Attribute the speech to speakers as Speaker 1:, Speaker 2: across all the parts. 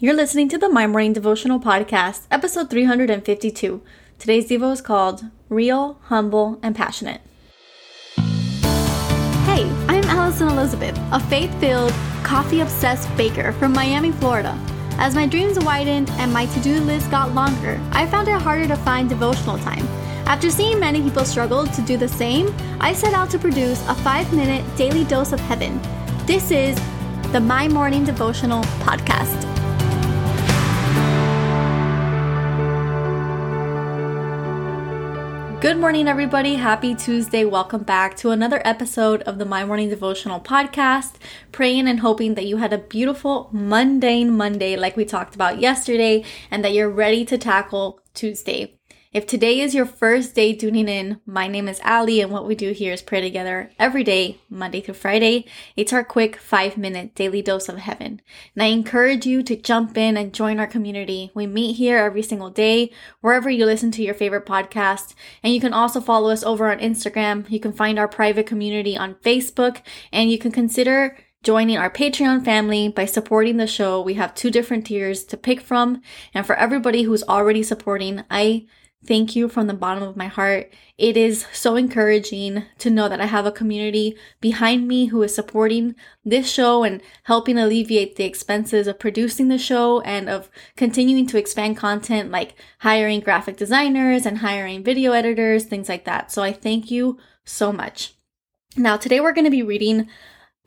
Speaker 1: You're listening to the My Morning Devotional Podcast, episode 352. Today's Devo is called Real, Humble, and Passionate. Hey, I'm Alison Elizabeth, a faith filled, coffee obsessed baker from Miami, Florida. As my dreams widened and my to do list got longer, I found it harder to find devotional time. After seeing many people struggle to do the same, I set out to produce a five minute daily dose of heaven. This is the My Morning Devotional Podcast. Good morning, everybody. Happy Tuesday. Welcome back to another episode of the My Morning Devotional Podcast. Praying and hoping that you had a beautiful, mundane Monday, like we talked about yesterday, and that you're ready to tackle Tuesday. If today is your first day tuning in, my name is Ali, and what we do here is pray together every day, Monday through Friday. It's our quick five minute daily dose of heaven. And I encourage you to jump in and join our community. We meet here every single day, wherever you listen to your favorite podcast. And you can also follow us over on Instagram. You can find our private community on Facebook, and you can consider joining our Patreon family by supporting the show. We have two different tiers to pick from. And for everybody who's already supporting, I Thank you from the bottom of my heart. It is so encouraging to know that I have a community behind me who is supporting this show and helping alleviate the expenses of producing the show and of continuing to expand content like hiring graphic designers and hiring video editors, things like that. So I thank you so much. Now, today we're going to be reading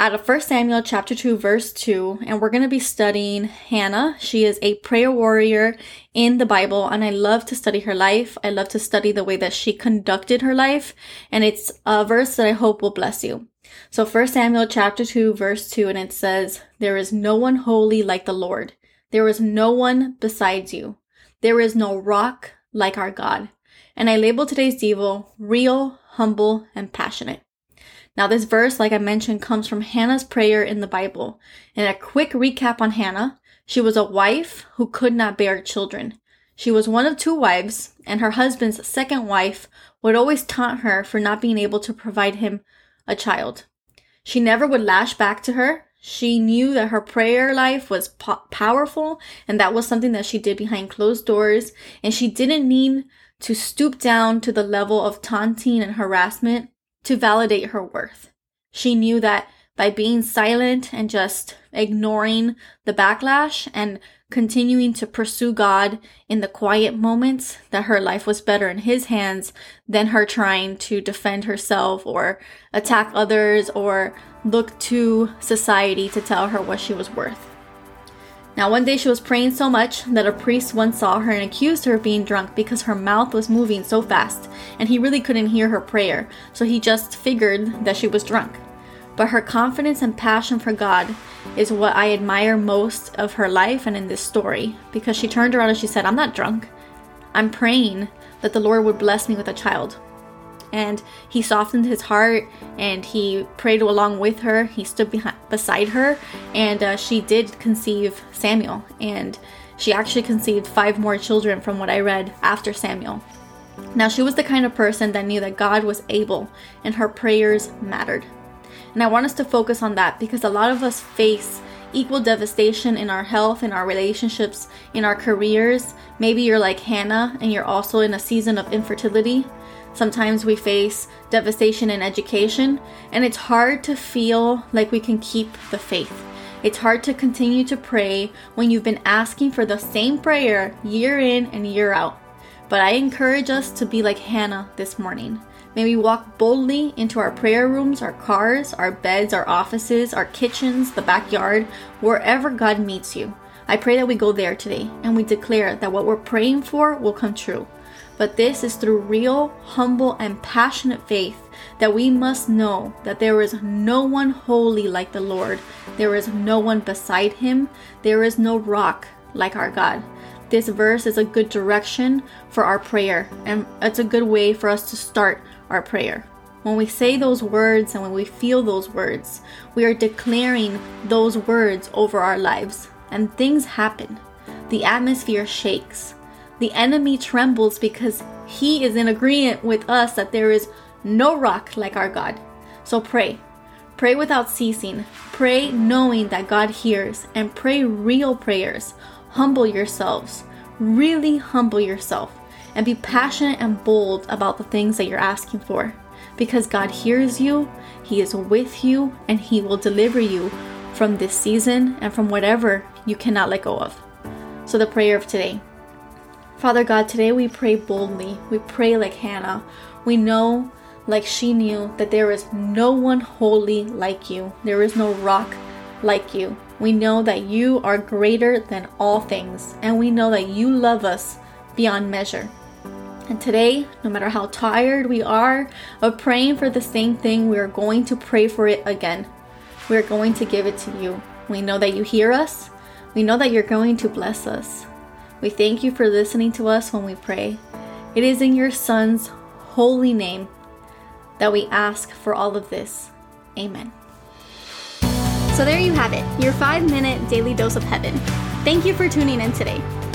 Speaker 1: out of 1 Samuel chapter 2 verse 2 and we're going to be studying Hannah. She is a prayer warrior in the Bible and I love to study her life. I love to study the way that she conducted her life and it's a verse that I hope will bless you. So 1 Samuel chapter 2 verse 2 and it says, "There is no one holy like the Lord. There is no one besides you. There is no rock like our God." And I label today's devo real, humble, and passionate. Now, this verse, like I mentioned, comes from Hannah's prayer in the Bible. And a quick recap on Hannah she was a wife who could not bear children. She was one of two wives, and her husband's second wife would always taunt her for not being able to provide him a child. She never would lash back to her. She knew that her prayer life was po- powerful, and that was something that she did behind closed doors, and she didn't need to stoop down to the level of taunting and harassment to validate her worth. She knew that by being silent and just ignoring the backlash and continuing to pursue God in the quiet moments, that her life was better in His hands than her trying to defend herself or attack others or look to society to tell her what she was worth. Now, one day she was praying so much that a priest once saw her and accused her of being drunk because her mouth was moving so fast and he really couldn't hear her prayer, so he just figured that she was drunk. But her confidence and passion for God is what I admire most of her life and in this story because she turned around and she said, I'm not drunk. I'm praying that the Lord would bless me with a child and he softened his heart and he prayed along with her. He stood behind, beside her, and uh, she did conceive Samuel. And she actually conceived five more children from what I read after Samuel. Now, she was the kind of person that knew that God was able and her prayers mattered. And I want us to focus on that because a lot of us face equal devastation in our health, in our relationships, in our careers. Maybe you're like Hannah and you're also in a season of infertility. Sometimes we face devastation in education, and it's hard to feel like we can keep the faith. It's hard to continue to pray when you've been asking for the same prayer year in and year out. But I encourage us to be like Hannah this morning. May we walk boldly into our prayer rooms, our cars, our beds, our offices, our kitchens, the backyard, wherever God meets you. I pray that we go there today and we declare that what we're praying for will come true but this is through real, humble, and passionate faith that we must know that there is no one holy like the Lord. There is no one beside him. There is no rock like our God. This verse is a good direction for our prayer, and it's a good way for us to start our prayer. When we say those words and when we feel those words, we are declaring those words over our lives, and things happen. The atmosphere shakes the enemy trembles because he is in agreement with us that there is no rock like our God. So pray. Pray without ceasing. Pray knowing that God hears and pray real prayers. humble yourselves. Really humble yourself and be passionate and bold about the things that you're asking for. Because God hears you, He is with you, and He will deliver you from this season and from whatever you cannot let go of. So, the prayer of today Father God, today we pray boldly. We pray like Hannah. We know, like she knew, that there is no one holy like you, there is no rock like you. We know that you are greater than all things, and we know that you love us beyond measure. And today, no matter how tired we are of praying for the same thing, we are going to pray for it again. We are going to give it to you. We know that you hear us. We know that you're going to bless us. We thank you for listening to us when we pray. It is in your Son's holy name that we ask for all of this. Amen.
Speaker 2: So there you have it, your five minute daily dose of heaven. Thank you for tuning in today.